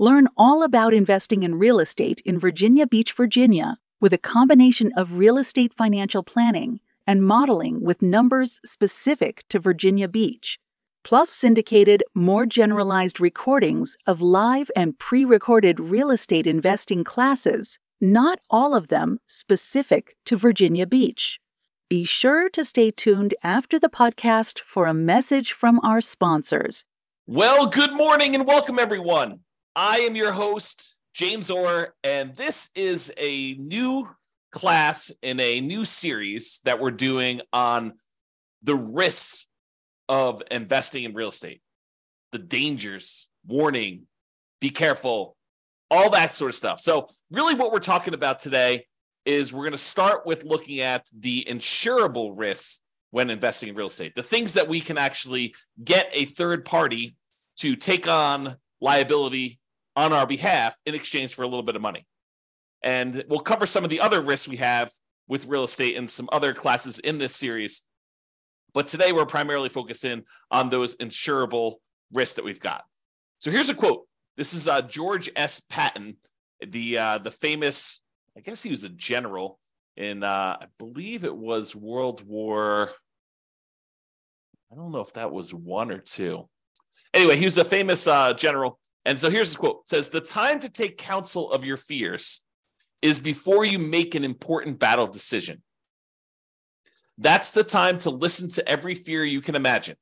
Learn all about investing in real estate in Virginia Beach, Virginia, with a combination of real estate financial planning and modeling with numbers specific to Virginia Beach, plus syndicated, more generalized recordings of live and pre recorded real estate investing classes, not all of them specific to Virginia Beach. Be sure to stay tuned after the podcast for a message from our sponsors. Well, good morning and welcome, everyone. I am your host, James Orr, and this is a new class in a new series that we're doing on the risks of investing in real estate, the dangers, warning, be careful, all that sort of stuff. So, really, what we're talking about today is we're going to start with looking at the insurable risks when investing in real estate, the things that we can actually get a third party to take on liability on our behalf in exchange for a little bit of money. And we'll cover some of the other risks we have with real estate and some other classes in this series. But today we're primarily focused in on those insurable risks that we've got. So here's a quote. This is uh, George S. Patton, the uh, the famous, I guess he was a general in, uh, I believe it was World War. I don't know if that was one or two. Anyway, he was a famous uh, general and so here's the quote it says the time to take counsel of your fears is before you make an important battle decision. That's the time to listen to every fear you can imagine.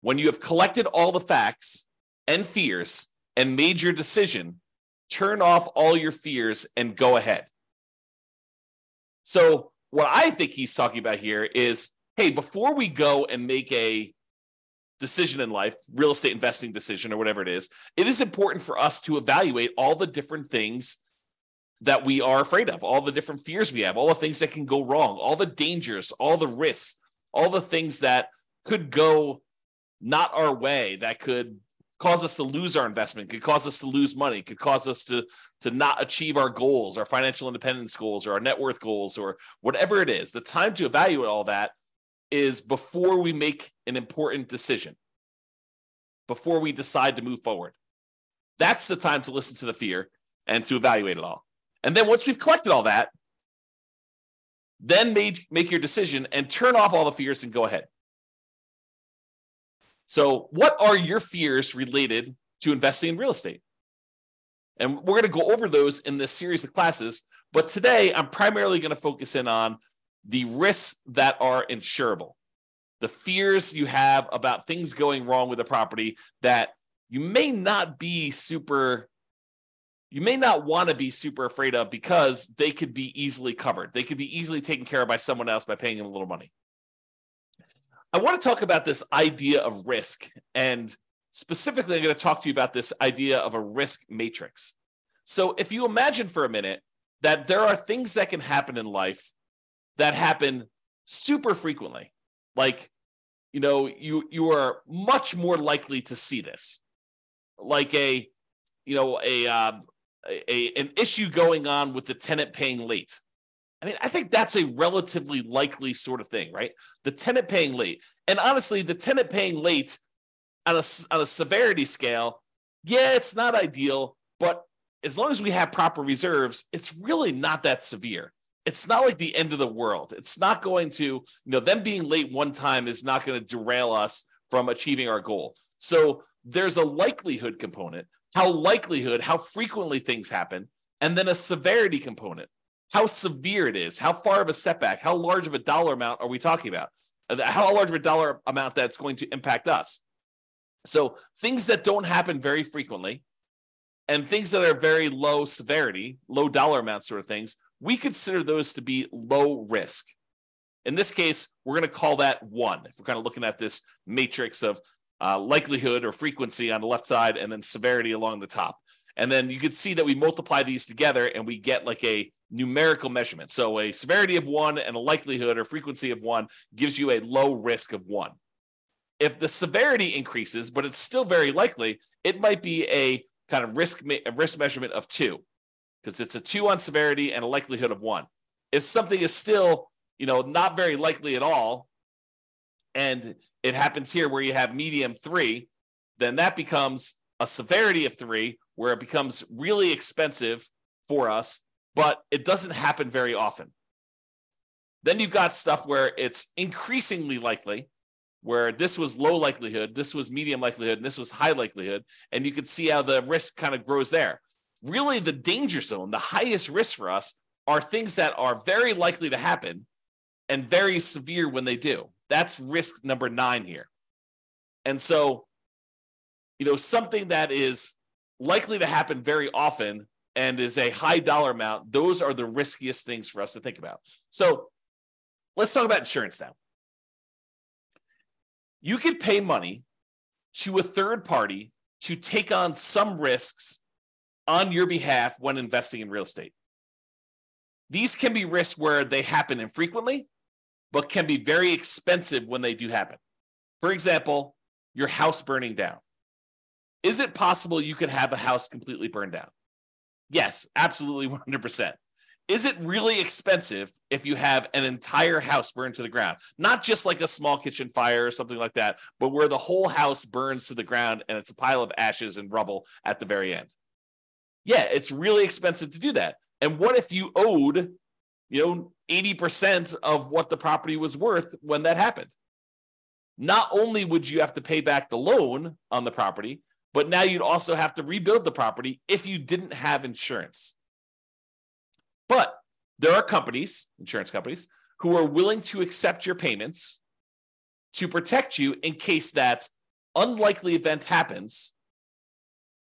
When you have collected all the facts and fears and made your decision, turn off all your fears and go ahead. So, what I think he's talking about here is hey, before we go and make a decision in life, real estate investing decision or whatever it is, it is important for us to evaluate all the different things that we are afraid of, all the different fears we have, all the things that can go wrong, all the dangers, all the risks, all the things that could go not our way, that could cause us to lose our investment, could cause us to lose money, could cause us to to not achieve our goals, our financial independence goals, or our net worth goals, or whatever it is. The time to evaluate all that is before we make an important decision, before we decide to move forward. That's the time to listen to the fear and to evaluate it all. And then once we've collected all that, then make, make your decision and turn off all the fears and go ahead. So, what are your fears related to investing in real estate? And we're going to go over those in this series of classes. But today, I'm primarily going to focus in on the risks that are insurable, the fears you have about things going wrong with a property that you may not be super you may not want to be super afraid of because they could be easily covered. They could be easily taken care of by someone else by paying them a little money. I want to talk about this idea of risk. And specifically, I'm going to talk to you about this idea of a risk matrix. So, if you imagine for a minute that there are things that can happen in life that happen super frequently. Like, you know, you you are much more likely to see this, like a, you know, a, uh, a an issue going on with the tenant paying late. I mean, I think that's a relatively likely sort of thing, right? The tenant paying late, and honestly, the tenant paying late on a on a severity scale, yeah, it's not ideal, but as long as we have proper reserves, it's really not that severe it's not like the end of the world. It's not going to, you know, them being late one time is not going to derail us from achieving our goal. So there's a likelihood component, how likelihood, how frequently things happen, and then a severity component, how severe it is, how far of a setback, how large of a dollar amount are we talking about? How large of a dollar amount that's going to impact us. So things that don't happen very frequently and things that are very low severity, low dollar amount sort of things we consider those to be low risk. In this case, we're going to call that one. If we're kind of looking at this matrix of uh, likelihood or frequency on the left side and then severity along the top. And then you can see that we multiply these together and we get like a numerical measurement. So a severity of one and a likelihood or frequency of one gives you a low risk of one. If the severity increases, but it's still very likely, it might be a kind of risk, a risk measurement of two because it's a two on severity and a likelihood of one. If something is still, you know, not very likely at all, and it happens here where you have medium three, then that becomes a severity of three where it becomes really expensive for us, but it doesn't happen very often. Then you've got stuff where it's increasingly likely, where this was low likelihood, this was medium likelihood, and this was high likelihood. And you can see how the risk kind of grows there. Really, the danger zone, the highest risk for us, are things that are very likely to happen and very severe when they do. That's risk number nine here. And so, you know, something that is likely to happen very often and is a high dollar amount, those are the riskiest things for us to think about. So let's talk about insurance now you could pay money to a third party to take on some risks on your behalf when investing in real estate. These can be risks where they happen infrequently, but can be very expensive when they do happen. For example, your house burning down. Is it possible you could have a house completely burned down? Yes, absolutely 100%. Is it really expensive if you have an entire house burned to the ground? Not just like a small kitchen fire or something like that, but where the whole house burns to the ground and it's a pile of ashes and rubble at the very end. Yeah, it's really expensive to do that. And what if you owed, you know, 80% of what the property was worth when that happened? Not only would you have to pay back the loan on the property, but now you'd also have to rebuild the property if you didn't have insurance. But there are companies, insurance companies, who are willing to accept your payments to protect you in case that unlikely event happens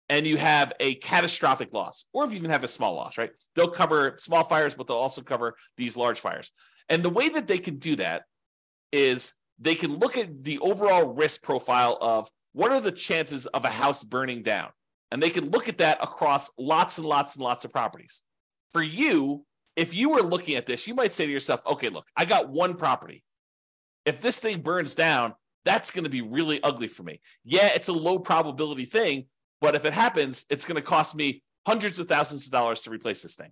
and you have a catastrophic loss, or if you even have a small loss, right? They'll cover small fires, but they'll also cover these large fires. And the way that they can do that is they can look at the overall risk profile of what are the chances of a house burning down. And they can look at that across lots and lots and lots of properties for you, if you were looking at this, you might say to yourself, okay, look, I got one property. If this thing burns down, that's going to be really ugly for me. Yeah, it's a low probability thing, but if it happens, it's going to cost me hundreds of thousands of dollars to replace this thing.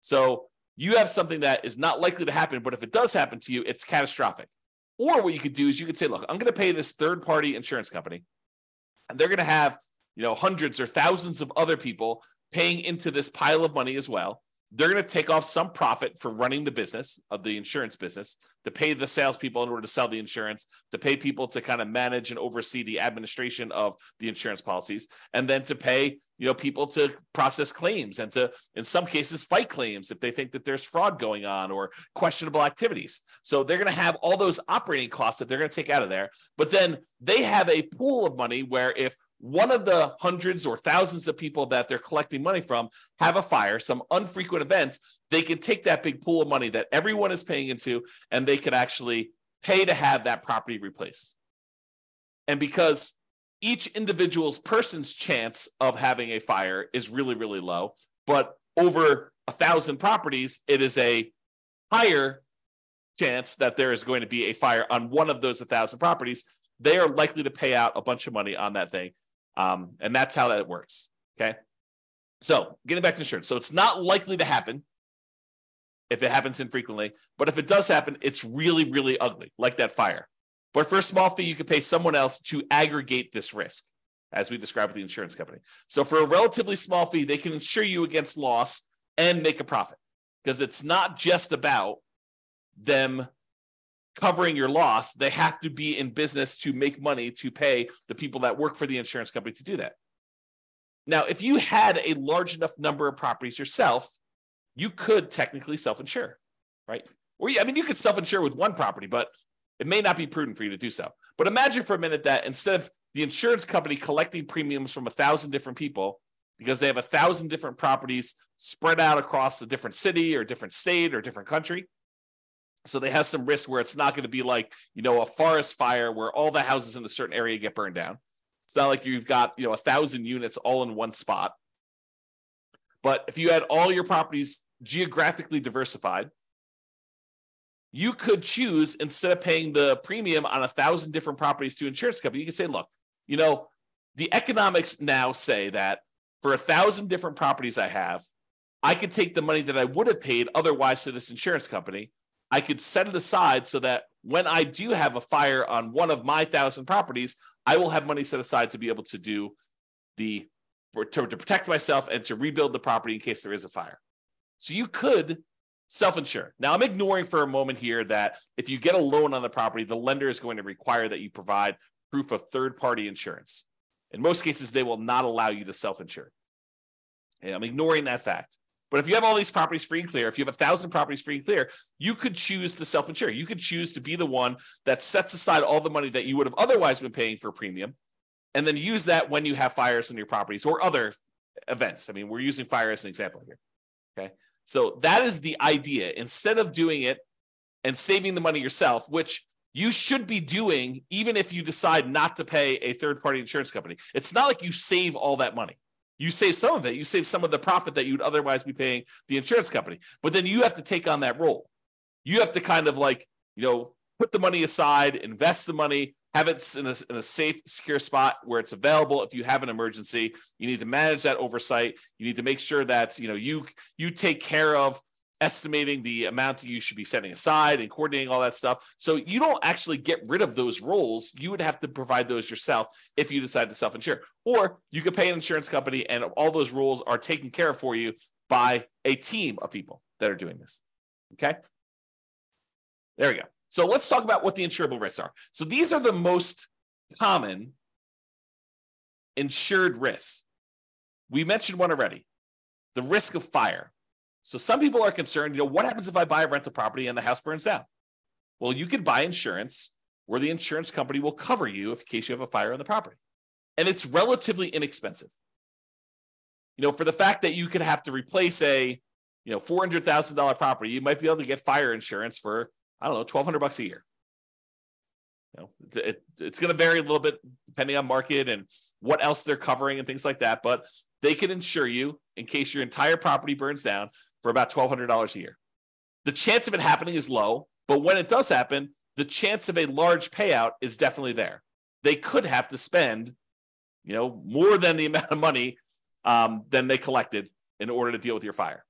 So you have something that is not likely to happen, but if it does happen to you, it's catastrophic. Or what you could do is you could say, look, I'm going to pay this third party insurance company, and they're going to have you know hundreds or thousands of other people paying into this pile of money as well. They're going to take off some profit for running the business of the insurance business to pay the salespeople in order to sell the insurance, to pay people to kind of manage and oversee the administration of the insurance policies, and then to pay you know people to process claims and to in some cases fight claims if they think that there's fraud going on or questionable activities. So they're going to have all those operating costs that they're going to take out of there but then they have a pool of money where if one of the hundreds or thousands of people that they're collecting money from have a fire, some unfrequent events, they can take that big pool of money that everyone is paying into and they could actually pay to have that property replaced. And because each individual's person's chance of having a fire is really, really low, but over a thousand properties, it is a higher chance that there is going to be a fire on one of those a thousand properties. They are likely to pay out a bunch of money on that thing um, and that's how that works. Okay. So getting back to insurance. So it's not likely to happen if it happens infrequently, but if it does happen, it's really, really ugly, like that fire. But for a small fee, you can pay someone else to aggregate this risk, as we described with the insurance company. So for a relatively small fee, they can insure you against loss and make a profit because it's not just about them covering your loss, they have to be in business to make money to pay the people that work for the insurance company to do that. Now, if you had a large enough number of properties yourself, you could technically self insure, right? Or, I mean, you could self insure with one property, but it may not be prudent for you to do so. But imagine for a minute that instead of the insurance company collecting premiums from a thousand different people, because they have a thousand different properties spread out across a different city or different state or different country, so they have some risk where it's not going to be like, you know, a forest fire where all the houses in a certain area get burned down. It's not like you've got, you know, a thousand units all in one spot. But if you had all your properties geographically diversified, you could choose instead of paying the premium on a thousand different properties to insurance company, you can say, look, you know, the economics now say that for a thousand different properties I have, I could take the money that I would have paid otherwise to this insurance company. I could set it aside so that when I do have a fire on one of my thousand properties, I will have money set aside to be able to do the to, to protect myself and to rebuild the property in case there is a fire. So you could self-insure. Now I'm ignoring for a moment here that if you get a loan on the property, the lender is going to require that you provide proof of third-party insurance. In most cases, they will not allow you to self-insure. And I'm ignoring that fact. But if you have all these properties free and clear, if you have a thousand properties free and clear, you could choose to self insure. You could choose to be the one that sets aside all the money that you would have otherwise been paying for a premium and then use that when you have fires in your properties or other events. I mean, we're using fire as an example here. Okay. So that is the idea. Instead of doing it and saving the money yourself, which you should be doing even if you decide not to pay a third party insurance company. It's not like you save all that money. You save some of it, you save some of the profit that you'd otherwise be paying the insurance company. But then you have to take on that role. You have to kind of like, you know, put the money aside, invest the money, have it in a, in a, safe, secure spot where it's available. If you have an emergency, you need to manage that oversight. You need to make sure that you know you you take care of estimating the amount you should be setting aside and coordinating all that stuff. So you don't actually get rid of those roles. You would have to provide those yourself if you decide to self-insure. Or you could pay an insurance company and all those rules are taken care of for you by a team of people that are doing this. Okay? There we go. So let's talk about what the insurable risks are. So these are the most common insured risks. We mentioned one already the risk of fire. So some people are concerned, you know, what happens if I buy a rental property and the house burns down? Well, you could buy insurance where the insurance company will cover you if in case you have a fire on the property. And it's relatively inexpensive. You know, for the fact that you could have to replace a, you know, $400,000 property, you might be able to get fire insurance for I don't know, 1200 bucks a year. You know, it, it's going to vary a little bit depending on market and what else they're covering and things like that. But they can insure you in case your entire property burns down for about $1,200 a year. The chance of it happening is low, but when it does happen, the chance of a large payout is definitely there. They could have to spend, you know, more than the amount of money um, than they collected in order to deal with your fire.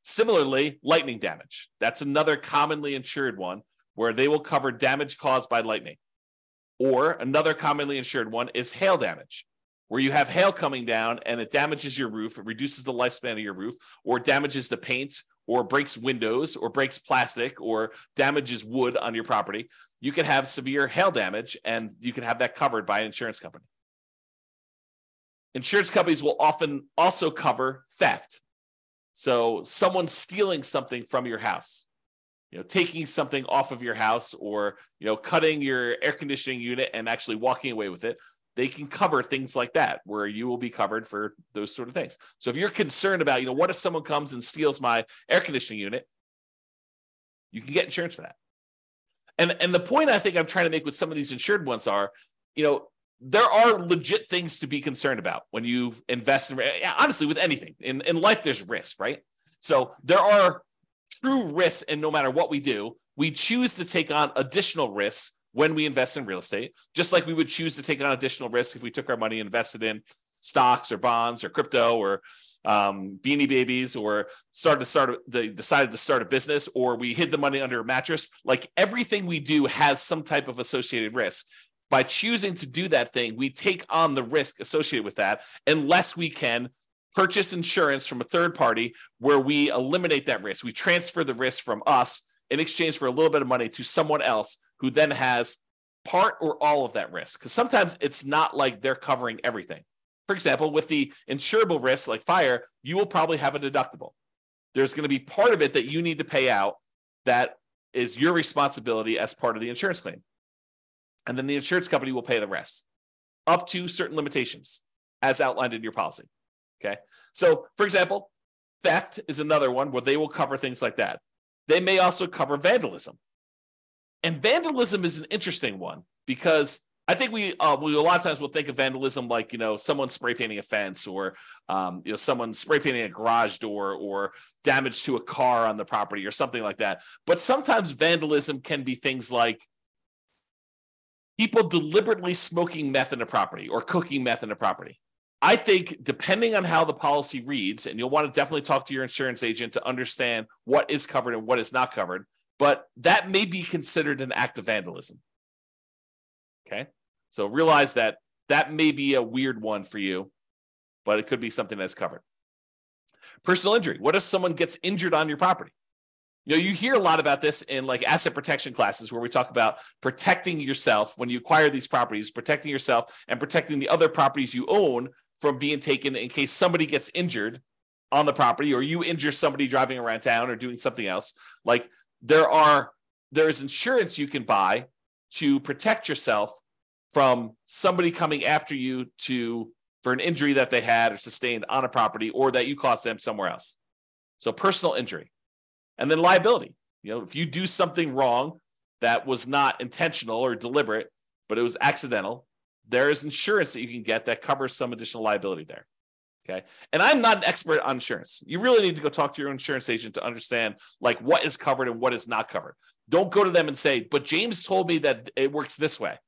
Similarly, lightning damage. That's another commonly insured one where they will cover damage caused by lightning. Or another commonly insured one is hail damage, where you have hail coming down and it damages your roof, it reduces the lifespan of your roof, or damages the paint, or breaks windows, or breaks plastic, or damages wood on your property. You can have severe hail damage and you can have that covered by an insurance company. Insurance companies will often also cover theft. So someone stealing something from your house, you know, taking something off of your house or, you know, cutting your air conditioning unit and actually walking away with it, they can cover things like that where you will be covered for those sort of things. So if you're concerned about, you know, what if someone comes and steals my air conditioning unit, you can get insurance for that. And and the point I think I'm trying to make with some of these insured ones are, you know, there are legit things to be concerned about when you invest in honestly with anything in, in life there's risk right so there are true risks and no matter what we do we choose to take on additional risks when we invest in real estate just like we would choose to take on additional risk if we took our money and invested in stocks or bonds or crypto or um, beanie babies or started to start decided to start a business or we hid the money under a mattress like everything we do has some type of associated risk by choosing to do that thing, we take on the risk associated with that unless we can purchase insurance from a third party where we eliminate that risk. We transfer the risk from us in exchange for a little bit of money to someone else who then has part or all of that risk. Because sometimes it's not like they're covering everything. For example, with the insurable risk like fire, you will probably have a deductible. There's going to be part of it that you need to pay out that is your responsibility as part of the insurance claim and then the insurance company will pay the rest up to certain limitations as outlined in your policy. Okay. So, for example, theft is another one where they will cover things like that. They may also cover vandalism. And vandalism is an interesting one because I think we, uh, we a lot of times will think of vandalism like you know someone spray painting a fence or um, you know someone spray painting a garage door or damage to a car on the property or something like that. But sometimes vandalism can be things like people deliberately smoking meth in a property or cooking meth in a property. I think depending on how the policy reads, and you'll want to definitely talk to your insurance agent to understand what is covered and what is not covered, but that may be considered an act of vandalism. Okay. So realize that that may be a weird one for you, but it could be something that's covered. Personal injury. What if someone gets injured on your property? You know, you hear a lot about this in like asset protection classes where we talk about protecting yourself when you acquire these properties, protecting yourself and protecting the other properties you own from being taken in case somebody gets injured on the property or you injure somebody driving around town or doing something else. Like there are there is insurance you can buy to protect yourself from somebody coming after you to for an injury that they had or sustained on a property or that you caused them somewhere else. So personal injury. And then liability. You know, if you do something wrong that was not intentional or deliberate, but it was accidental, there is insurance that you can get that covers some additional liability there. Okay. And I'm not an expert on insurance. You really need to go talk to your insurance agent to understand like what is covered and what is not covered. Don't go to them and say, but James told me that it works this way.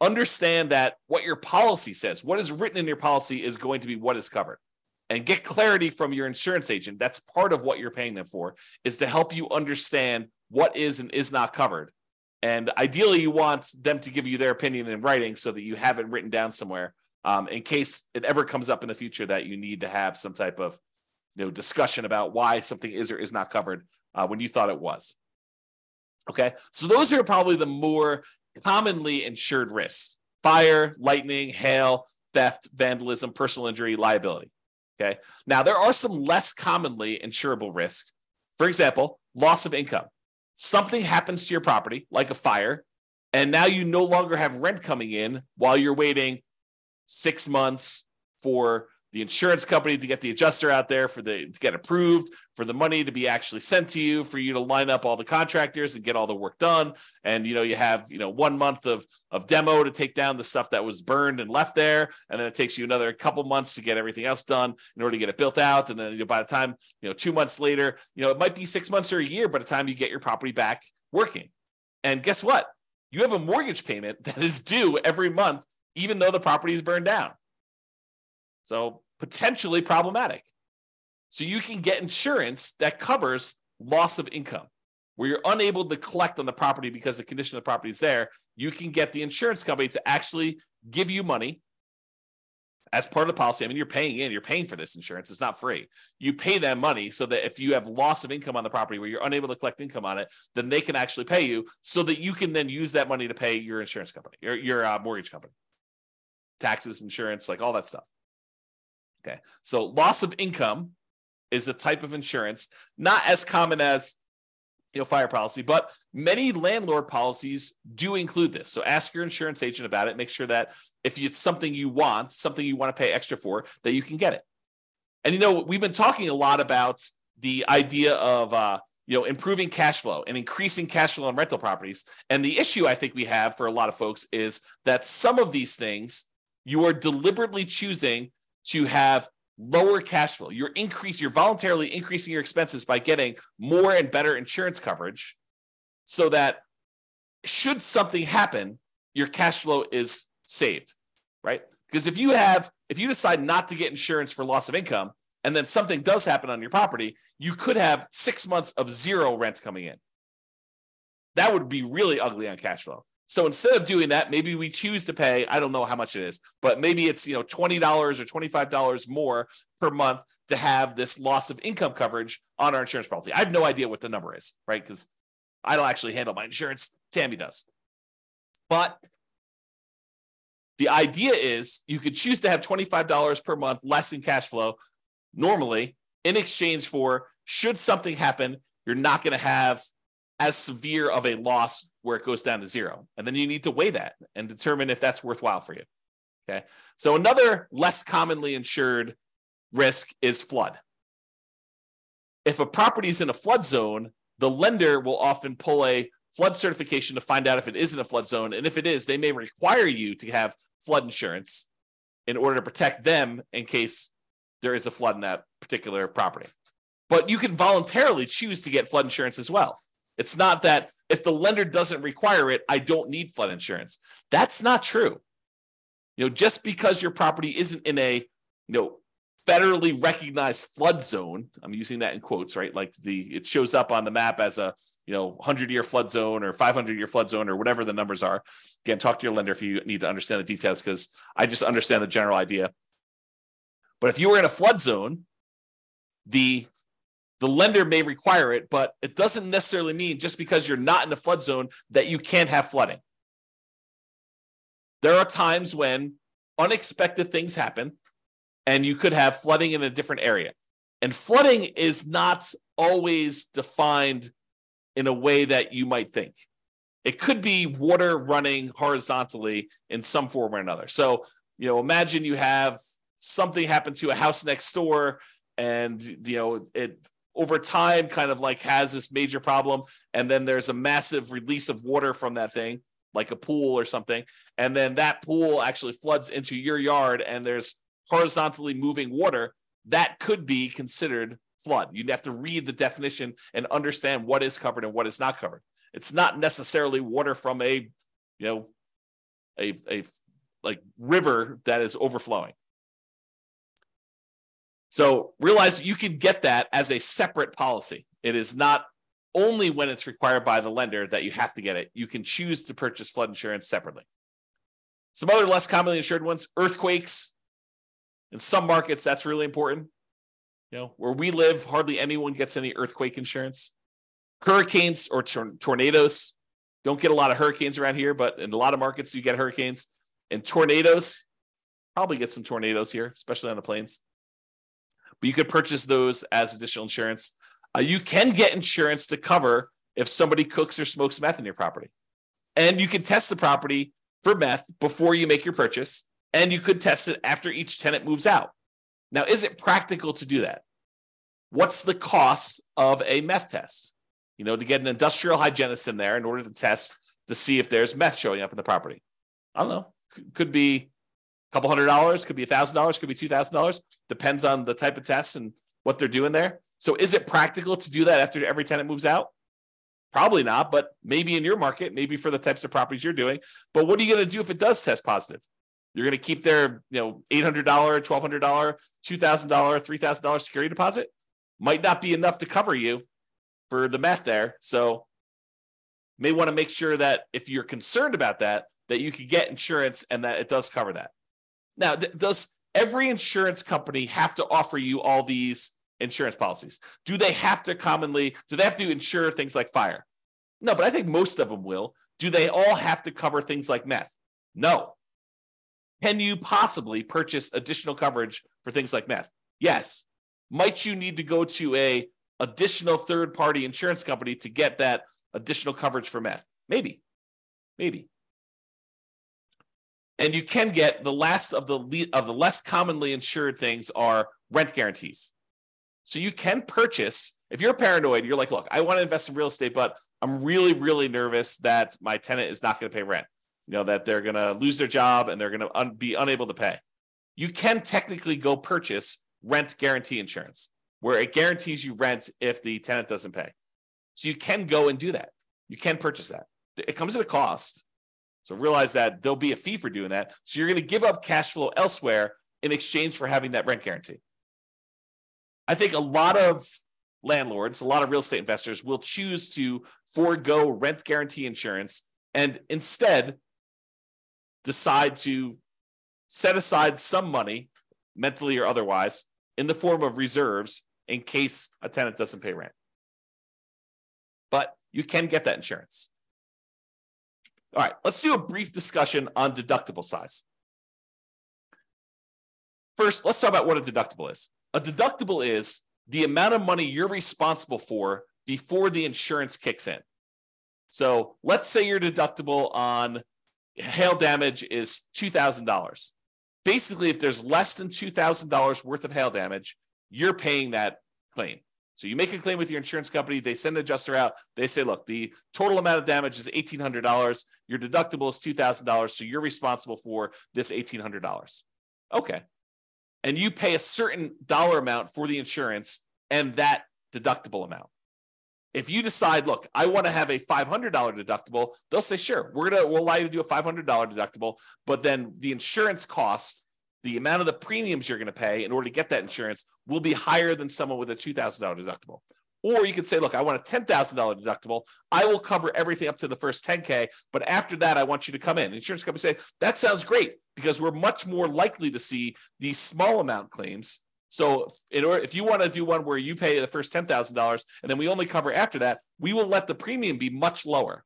Understand that what your policy says, what is written in your policy is going to be what is covered. And get clarity from your insurance agent. That's part of what you're paying them for, is to help you understand what is and is not covered. And ideally, you want them to give you their opinion in writing so that you have it written down somewhere um, in case it ever comes up in the future that you need to have some type of you know discussion about why something is or is not covered uh, when you thought it was. Okay, so those are probably the more commonly insured risks: fire, lightning, hail, theft, vandalism, personal injury, liability. Okay, now there are some less commonly insurable risks. For example, loss of income. Something happens to your property, like a fire, and now you no longer have rent coming in while you're waiting six months for the insurance company to get the adjuster out there for the to get approved for the money to be actually sent to you for you to line up all the contractors and get all the work done. And you know you have you know one month of of demo to take down the stuff that was burned and left there. And then it takes you another couple months to get everything else done in order to get it built out. And then you know, by the time you know two months later you know it might be six months or a year by the time you get your property back working. And guess what? You have a mortgage payment that is due every month even though the property is burned down. So potentially problematic. So you can get insurance that covers loss of income where you're unable to collect on the property because the condition of the property is there. You can get the insurance company to actually give you money as part of the policy. I mean, you're paying in, you're paying for this insurance. It's not free. You pay them money so that if you have loss of income on the property where you're unable to collect income on it, then they can actually pay you so that you can then use that money to pay your insurance company, your, your uh, mortgage company taxes, insurance, like all that stuff. Okay. So loss of income is a type of insurance, not as common as you know fire policy, but many landlord policies do include this. So ask your insurance agent about it. Make sure that if it's something you want, something you want to pay extra for, that you can get it. And you know, we've been talking a lot about the idea of uh, you know improving cash flow and increasing cash flow on rental properties. And the issue I think we have for a lot of folks is that some of these things you are deliberately choosing to have lower cash flow. You're increase, you're voluntarily increasing your expenses by getting more and better insurance coverage so that should something happen, your cash flow is saved, right? Because if you have, if you decide not to get insurance for loss of income and then something does happen on your property, you could have six months of zero rent coming in. That would be really ugly on cash flow. So instead of doing that, maybe we choose to pay, I don't know how much it is, but maybe it's, you know, $20 or $25 more per month to have this loss of income coverage on our insurance policy. I have no idea what the number is, right? Because I don't actually handle my insurance. Tammy does. But the idea is you could choose to have $25 per month less in cash flow normally in exchange for should something happen, you're not going to have as severe of a loss where it goes down to zero. And then you need to weigh that and determine if that's worthwhile for you. Okay. So another less commonly insured risk is flood. If a property is in a flood zone, the lender will often pull a flood certification to find out if it is in a flood zone. And if it is, they may require you to have flood insurance in order to protect them in case there is a flood in that particular property. But you can voluntarily choose to get flood insurance as well. It's not that if the lender doesn't require it, I don't need flood insurance. That's not true. You know, just because your property isn't in a, you know, federally recognized flood zone, I'm using that in quotes, right? Like the it shows up on the map as a, you know, 100 year flood zone or 500 year flood zone or whatever the numbers are. Again, talk to your lender if you need to understand the details because I just understand the general idea. But if you were in a flood zone, the the lender may require it, but it doesn't necessarily mean just because you're not in the flood zone that you can't have flooding. There are times when unexpected things happen and you could have flooding in a different area. And flooding is not always defined in a way that you might think. It could be water running horizontally in some form or another. So, you know, imagine you have something happen to a house next door and, you know, it over time kind of like has this major problem. And then there's a massive release of water from that thing, like a pool or something. And then that pool actually floods into your yard and there's horizontally moving water. That could be considered flood. You'd have to read the definition and understand what is covered and what is not covered. It's not necessarily water from a, you know, a, a like river that is overflowing. So realize you can get that as a separate policy. It is not only when it's required by the lender that you have to get it. You can choose to purchase flood insurance separately. Some other less commonly insured ones, earthquakes. In some markets, that's really important. You know, where we live, hardly anyone gets any earthquake insurance. Hurricanes or tor- tornadoes. Don't get a lot of hurricanes around here, but in a lot of markets, you get hurricanes. And tornadoes, probably get some tornadoes here, especially on the plains but you could purchase those as additional insurance. Uh, you can get insurance to cover if somebody cooks or smokes meth in your property. And you can test the property for meth before you make your purchase. And you could test it after each tenant moves out. Now, is it practical to do that? What's the cost of a meth test? You know, to get an industrial hygienist in there in order to test to see if there's meth showing up in the property. I don't know. Could be couple hundred dollars, could be a thousand dollars, could be two thousand dollars. Depends on the type of test and what they're doing there. So is it practical to do that after every tenant moves out? Probably not, but maybe in your market, maybe for the types of properties you're doing. But what are you going to do if it does test positive? You're going to keep their, you know, eight hundred dollar, twelve hundred dollar, two thousand dollar, three thousand dollar security deposit. Might not be enough to cover you for the math there. So may want to make sure that if you're concerned about that, that you can get insurance and that it does cover that. Now, d- does every insurance company have to offer you all these insurance policies? Do they have to commonly, do they have to insure things like fire? No, but I think most of them will. Do they all have to cover things like meth? No. Can you possibly purchase additional coverage for things like meth? Yes. Might you need to go to a additional third party insurance company to get that additional coverage for meth? Maybe. Maybe and you can get the last of the le- of the less commonly insured things are rent guarantees. So you can purchase if you're paranoid, you're like, look, I want to invest in real estate, but I'm really, really nervous that my tenant is not going to pay rent. You know that they're going to lose their job and they're going to un- be unable to pay. You can technically go purchase rent guarantee insurance, where it guarantees you rent if the tenant doesn't pay. So you can go and do that. You can purchase that. It comes at a cost, so realize that there'll be a fee for doing that. So you're going to give up cash flow elsewhere in exchange for having that rent guarantee. I think a lot of landlords, a lot of real estate investors will choose to forego rent guarantee insurance and instead decide to set aside some money, mentally or otherwise, in the form of reserves in case a tenant doesn't pay rent. But you can get that insurance. All right, let's do a brief discussion on deductible size. First, let's talk about what a deductible is. A deductible is the amount of money you're responsible for before the insurance kicks in. So let's say your deductible on hail damage is $2,000. Basically, if there's less than $2,000 worth of hail damage, you're paying that claim. So you make a claim with your insurance company, they send an adjuster out. They say, look, the total amount of damage is $1,800. Your deductible is $2,000. So you're responsible for this $1,800. Okay. And you pay a certain dollar amount for the insurance and that deductible amount. If you decide, look, I want to have a $500 deductible, they'll say, sure, we're going to, we'll allow you to do a $500 deductible, but then the insurance cost, the amount of the premiums you're going to pay in order to get that insurance will be higher than someone with a $2,000 deductible. Or you could say, look, I want a $10,000 deductible. I will cover everything up to the first 10K, but after that, I want you to come in. Insurance company say, that sounds great because we're much more likely to see these small amount claims so in order, if you want to do one where you pay the first ten thousand dollars and then we only cover after that, we will let the premium be much lower.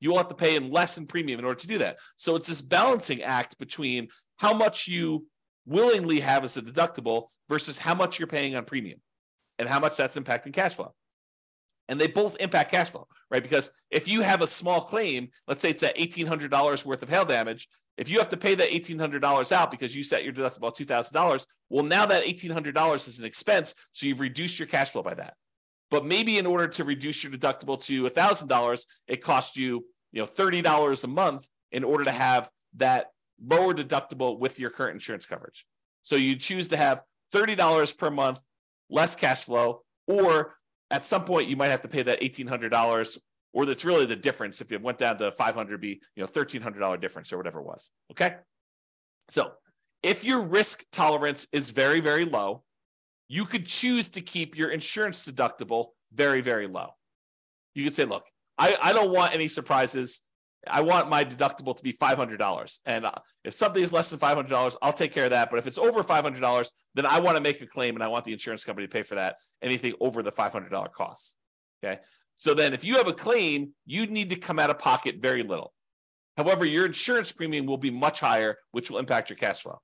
You will have to pay in less in premium in order to do that. So it's this balancing act between how much you willingly have as a deductible versus how much you're paying on premium and how much that's impacting cash flow. And they both impact cash flow, right? Because if you have a small claim, let's say it's that $1,800 worth of hail damage, if you have to pay that $1,800 out because you set your deductible at $2,000, well, now that $1,800 is an expense. So you've reduced your cash flow by that. But maybe in order to reduce your deductible to $1,000, it costs you, you know, $30 a month in order to have that lower deductible with your current insurance coverage. So you choose to have $30 per month, less cash flow, or at some point you might have to pay that $1,800 or that's really the difference. If it went down to 500, be you know $1,300 difference or whatever it was. Okay, so if your risk tolerance is very very low, you could choose to keep your insurance deductible very very low. You could say, look, I, I don't want any surprises. I want my deductible to be $500. And uh, if something is less than $500, I'll take care of that. But if it's over $500, then I want to make a claim and I want the insurance company to pay for that, anything over the $500 costs. Okay. So then if you have a claim, you need to come out of pocket very little. However, your insurance premium will be much higher, which will impact your cash flow.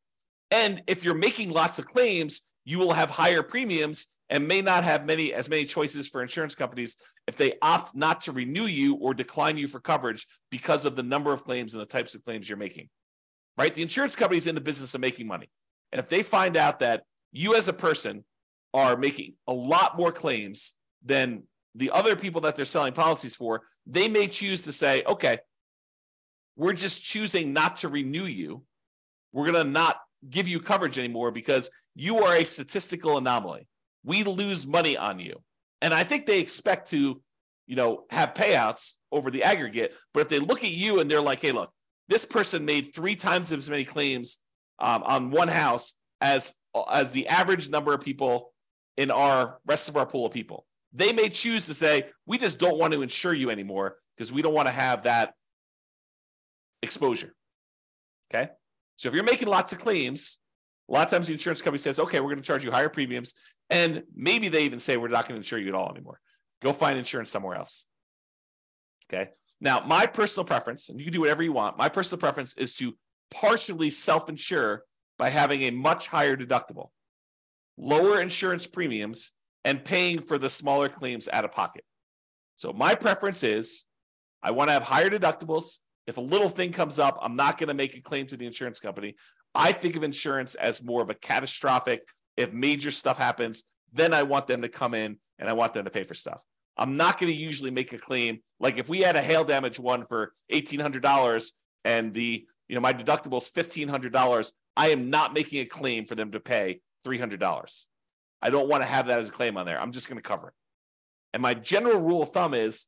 And if you're making lots of claims, you will have higher premiums and may not have many as many choices for insurance companies if they opt not to renew you or decline you for coverage because of the number of claims and the types of claims you're making. Right? The insurance company is in the business of making money. And if they find out that you as a person are making a lot more claims than the other people that they're selling policies for, they may choose to say, okay, we're just choosing not to renew you. We're going to not give you coverage anymore because you are a statistical anomaly. We lose money on you. And I think they expect to, you know, have payouts over the aggregate. But if they look at you and they're like, hey, look, this person made three times as many claims um, on one house as as the average number of people in our rest of our pool of people they may choose to say, we just don't want to insure you anymore because we don't want to have that exposure. Okay. So if you're making lots of claims, a lot of times the insurance company says, okay, we're going to charge you higher premiums. And maybe they even say, we're not going to insure you at all anymore. Go find insurance somewhere else. Okay. Now, my personal preference, and you can do whatever you want, my personal preference is to partially self insure by having a much higher deductible, lower insurance premiums, and paying for the smaller claims out of pocket. So my preference is I want to have higher deductibles. If a little thing comes up, I'm not going to make a claim to the insurance company. I think of insurance as more of a catastrophic. If major stuff happens, then I want them to come in and I want them to pay for stuff. I'm not going to usually make a claim. Like if we had a hail damage one for $1,800 and the, you know, my deductible is $1,500, I am not making a claim for them to pay $300. I don't want to have that as a claim on there. I'm just going to cover it. And my general rule of thumb is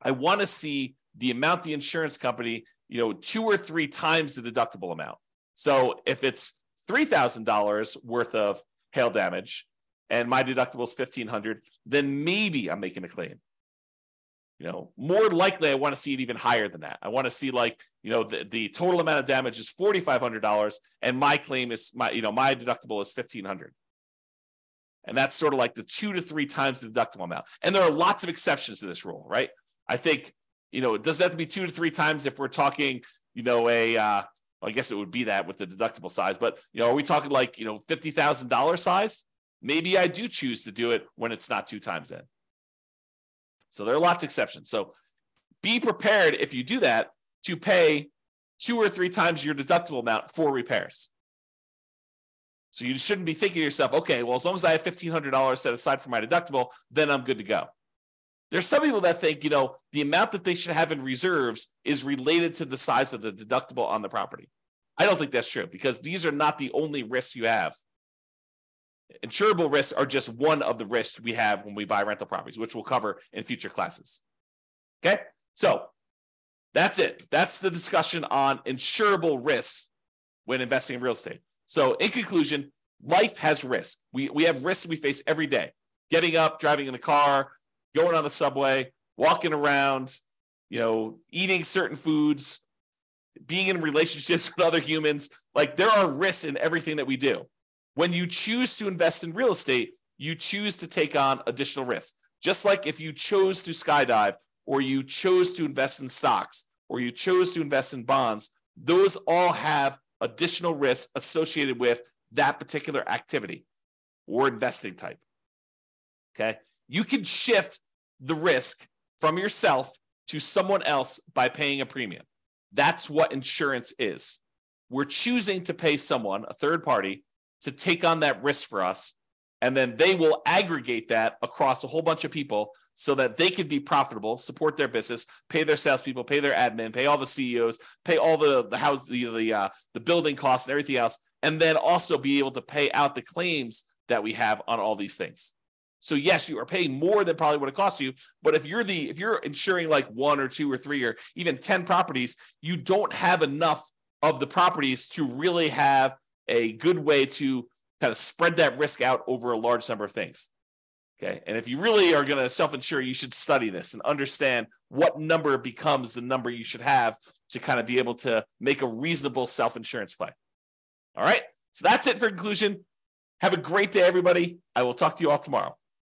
I want to see the amount the insurance company, you know, two or three times the deductible amount. So if it's $3,000 worth of hail damage and my deductible is 1500 then maybe I'm making a claim. You know, more likely I want to see it even higher than that. I want to see like, you know, the, the total amount of damage is $4,500 and my claim is my, you know, my deductible is 1500 and that's sort of like the two to three times the deductible amount. And there are lots of exceptions to this rule, right? I think, you know, it doesn't have to be two to three times if we're talking, you know, a, uh, I guess it would be that with the deductible size, but, you know, are we talking like, you know, $50,000 size? Maybe I do choose to do it when it's not two times in. So there are lots of exceptions. So be prepared if you do that to pay two or three times your deductible amount for repairs. So you shouldn't be thinking to yourself, okay, well, as long as I have $1,500 set aside for my deductible, then I'm good to go. There's some people that think, you know, the amount that they should have in reserves is related to the size of the deductible on the property. I don't think that's true because these are not the only risks you have. Insurable risks are just one of the risks we have when we buy rental properties, which we'll cover in future classes. Okay, so that's it. That's the discussion on insurable risks when investing in real estate. So, in conclusion, life has risks. We, we have risks we face every day getting up, driving in the car, going on the subway, walking around, you know, eating certain foods, being in relationships with other humans. Like there are risks in everything that we do. When you choose to invest in real estate, you choose to take on additional risks. Just like if you chose to skydive or you chose to invest in stocks or you chose to invest in bonds, those all have additional risks associated with that particular activity or investing type. Okay. You can shift the risk from yourself to someone else by paying a premium. That's what insurance is. We're choosing to pay someone, a third party, to take on that risk for us. And then they will aggregate that across a whole bunch of people so that they could be profitable, support their business, pay their salespeople, pay their admin, pay all the CEOs, pay all the the house, the the uh, the building costs and everything else, and then also be able to pay out the claims that we have on all these things. So yes, you are paying more than probably what it costs you. But if you're the if you're insuring like one or two or three or even 10 properties, you don't have enough of the properties to really have a good way to kind of spread that risk out over a large number of things. Okay. And if you really are going to self insure, you should study this and understand what number becomes the number you should have to kind of be able to make a reasonable self insurance play. All right. So that's it for conclusion. Have a great day, everybody. I will talk to you all tomorrow.